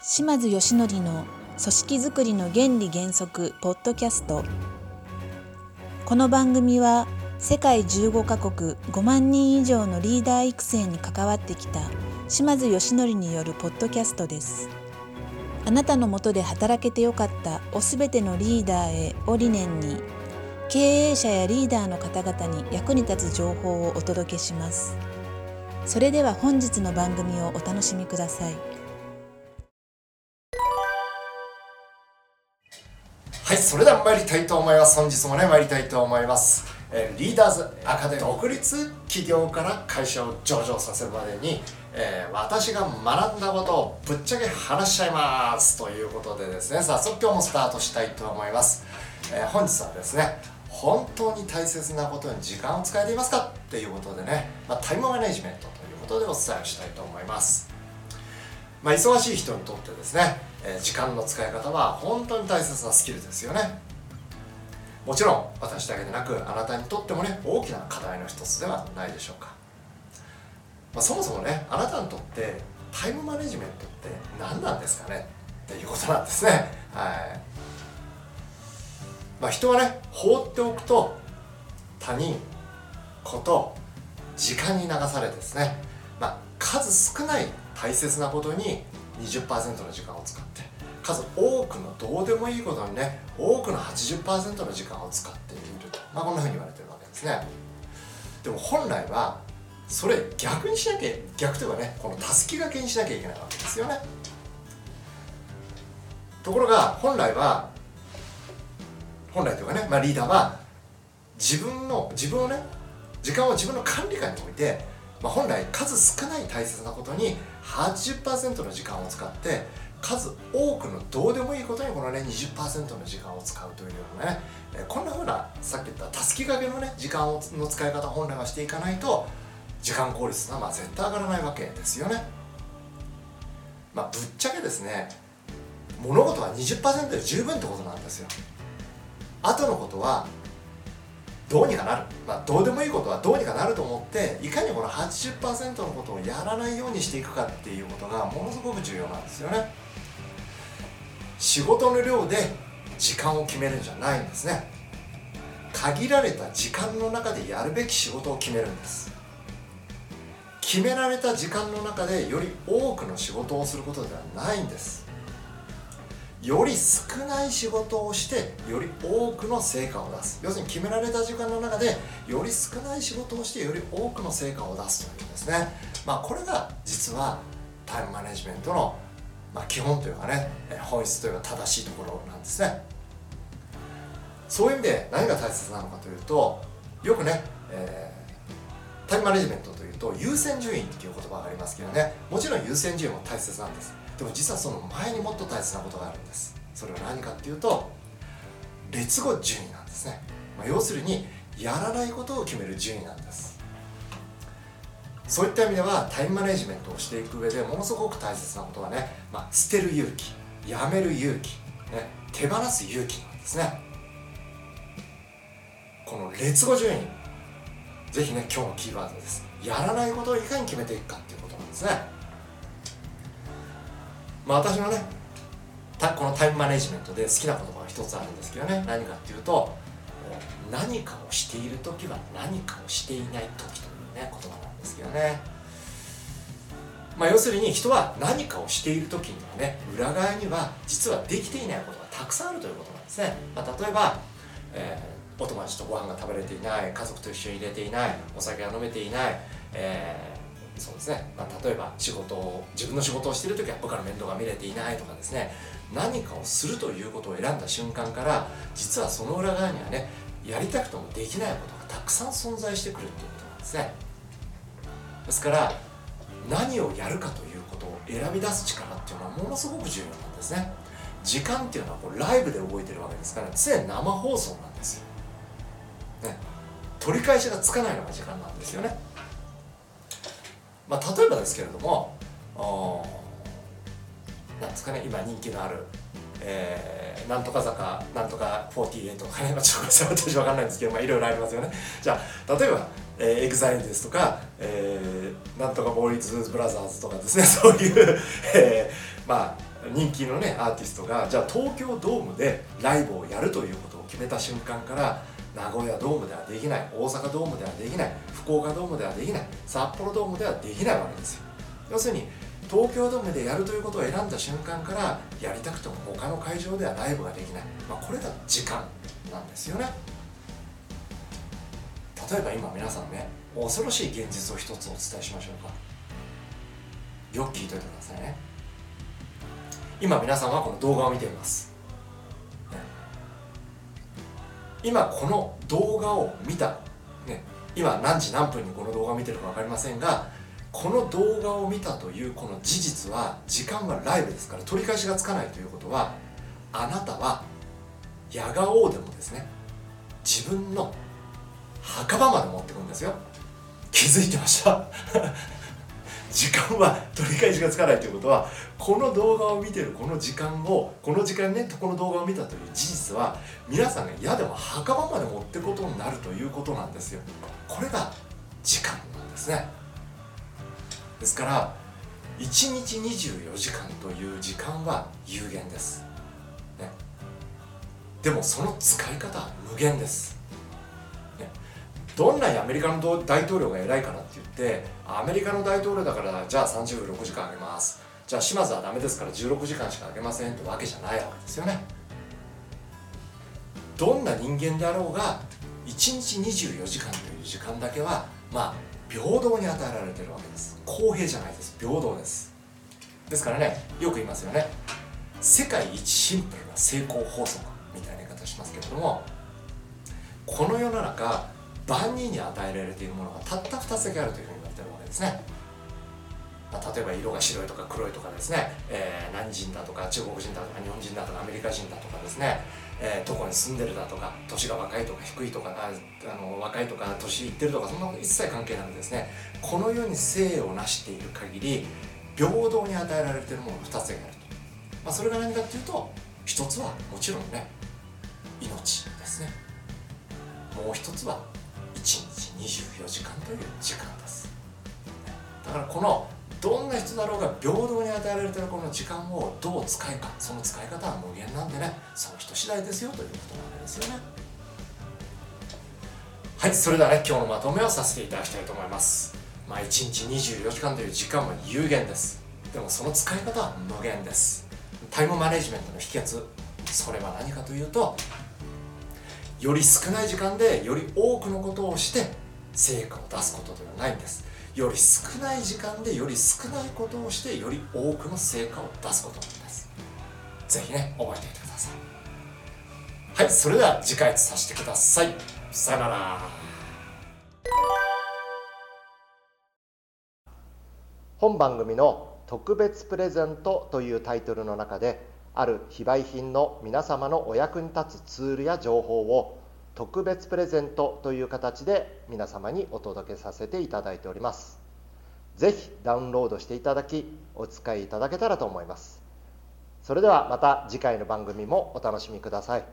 島津義則の組織づくりの原理原則ポッドキャスト。この番組は世界15カ国5万人以上のリーダー育成に関わってきた島津義則によるポッドキャストです。あなたのもとで働けてよかったおすべてのリーダーへを理念に経営者やリーダーの方々に役に立つ情報をお届けします。それでは本日の番組をお楽しみください。はい、それでは参りたいと思います。本日もね、参りたいと思います。えーリーダーズアカデミー独立企業から会社を上場させるまでに、えー私が学んだことをぶっちゃけ話しちゃいますということでですね、早速今日もスタートしたいと思います。えー本日はですね、本当に大切なことに時間を使えていますかっていうことでね、まあ、タイムマネジメントということでお伝えしたいと思います。まあ、忙しい人にとってですね、え時間の使い方は本当に大切なスキルですよね。もちろん私だけでなくあなたにとってもね大きな課題の一つではないでしょうか、まあ、そもそもねあなたにとってタイムマネジメントって何なんですかね？っていうことなんですね。はい。まあ人はね放っておくと他人こと時間に流されてですね、まあ、数少ない大切なことに20%の時間を使って数多くのどうでもいいことにね多くの80%の時間を使っていると、まあ、こんなふうに言われてるわけですね。でも本来はそれ逆にしなきゃ逆というかねこのたすき掛けにしなきゃいけないわけですよね。ところが本来は本来というかね、まあ、リーダーは自分の自分をね時間を自分の管理下に置いて、まあ、本来数少ない大切なことに80%の時間を使って数多くのどうでもいいことにこのね20%の時間を使うというようなねえこんなふうなさっき言ったたすき掛けのね時間をの使い方本来はしていかないと時間効率がまあ絶対上がらないわけですよね。まあ、ぶっちゃけですね物事は20%で十分ってことなんですよ。あとのことはどうにかなる、まあ、どうでもいいことはどうにかなると思っていかにこの80%のことをやらないようにしていくかっていうことがものすごく重要なんですよね。仕事の量で時間を決めるんじゃないんですね。限られた時間の中でやるべき仕事を決めるんです。決められた時間の中でより多くの仕事をすることではないんです。より少ない仕事をしてより多くの成果を出す。要するに決められた時間の中でより少ない仕事をしてより多くの成果を出すというですね。まあこれが実はタイムマネジメントの、まあ、基本というかねえ本質というか正しいところなんですね。そういう意味で何が大切なのかというとよくね、えータイムマネジメントというと優先順位っていう言葉がありますけどね。もちろん優先順位も大切なんです。でも実はその前にもっと大切なことがあるんです。それは何かっていうと劣後順位なんですね、まあ、要するにやらないことを決める順位なんです。そういった意味ではタイムマネジメントをしていく上でものすごく大切なことはね、まあ、捨てる勇気やめる勇気、ね、手放す勇気なんですね。この劣後順位ぜひね今日のキーワードです。やらないことをいかに決めていくかっていうことなんですね。まあ私のねたこのタイムマネジメントで好きな言葉が一つあるんですけどね。何かっていうと何かをしている時は何かをしていない時というね言葉なんですけどね。まあ要するに人は何かをしている時にはね裏側には実はできていないことがたくさんあるということなんですね、まあ、例えば、えーお友達とご飯が食べれていない家族と一緒に入れていないお酒が飲めていない、えそうですね、まあ、例えば仕事を自分の仕事をしている時は部下の面倒が見れていないとかですね。何かをするということを選んだ瞬間から実はその裏側にはねやりたくてもできないことがたくさん存在してくるっていうことなんですね。ですから何をやるかということを選び出す力っていうのはものすごく重要なんですね。時間っていうのはこうライブで動いてるわけですから常に生放送なんですよ、ね、取り返しがつかないのが時間なんですよね。まあ例えばですけれどもなんですかね今人気のあるえーなんとか坂なんとか48とかね、まあ、ちょっと私わかんないんですけど、まあ、いろいろありますよね。じゃあ例えば、えー、 EXILE ですとか、えーなんとかボーイズブラザーズとかですね そういう、えーまあ人気のねアーティストがじゃあ東京ドームでライブをやるということを決めた瞬間から名古屋ドームではできない大阪ドームではできない福岡ドームではできない札幌ドームではできないわけですよ。要するに東京ドームでやるということを選んだ瞬間からやりたくても他の会場ではライブができない、まあ、これが時間なんですよね。例えば今皆さんね恐ろしい現実を一つお伝えしましょうか。よく聞いといてくださいね。今皆さんはこの動画を見ています、今この動画を見た、ね、今何時何分にこの動画を見てるか分かりませんがこの動画を見たというこの事実は時間はライブですから取り返しがつかないということはあなたは矢が王でもですね自分の墓場まで持ってくんですよ。気づいてました。時間は取り返しがつかないということはこの動画を見てるこの時間をこの時間ねこの動画を見たという事実は皆さんが嫌でも墓場まで持っていくことになるということなんですよ。これが時間なんですね。ですから1日24時間という時間は有限です、ね、でもその使い方は無限です。どんなにアメリカの大統領が偉いからって言ってアメリカの大統領だからじゃあ36時間あげます。じゃあ島津はダメですから16時間しかあげませんってわけじゃないわけですよね。どんな人間であろうが1日24時間という時間だけはまあ平等に与えられてるわけです。公平じゃないです。平等です。ですからねよく言いますよね。世界一シンプルな成功法則みたいな言い方しますけれどもこの世の中万人に与えられているものがたった2つだけあるというふうに言われてるわけですね、まあ、例えば色が白いとか黒いとかですね、えー、何人だとか中国人だとか日本人だとかアメリカ人だとかですね、えー、どこに住んでるだとか年が若いとか低いとかあの若いとか年いってるとかそんなこと一切関係なくですね。この世に生を成している限り平等に与えられているものが2つだけあると、まあ、それが何かっていうと1つはもちろんね命ですね。もう1つは24時間という時間です。だからこのどんな人だろうが平等に与えられているこの時間をどう使うかその使い方は無限なんでねその人次第ですよということなわけですよね。はいそれではね今日のまとめをさせていただきたいと思います。まあ1日24時間という時間は有限です。でもその使い方は無限です。タイムマネジメントの秘訣それは何かというとより少ない時間でより多くのことをして成果を出すことではないんです。より少ない時間でより少ないことをしてより多くの成果を出すことなんです。ぜひね覚えておいてください。はいそれでは次回とさせてください。さよなら。本番組の特別プレゼントというタイトルの中である非売品の皆様のお役に立つツールや情報を特別プレゼントという形で皆様にお届けさせていただいております。是非ダウンロードしていただきお使いいただけたらと思います。それではまた次回の番組もお楽しみください。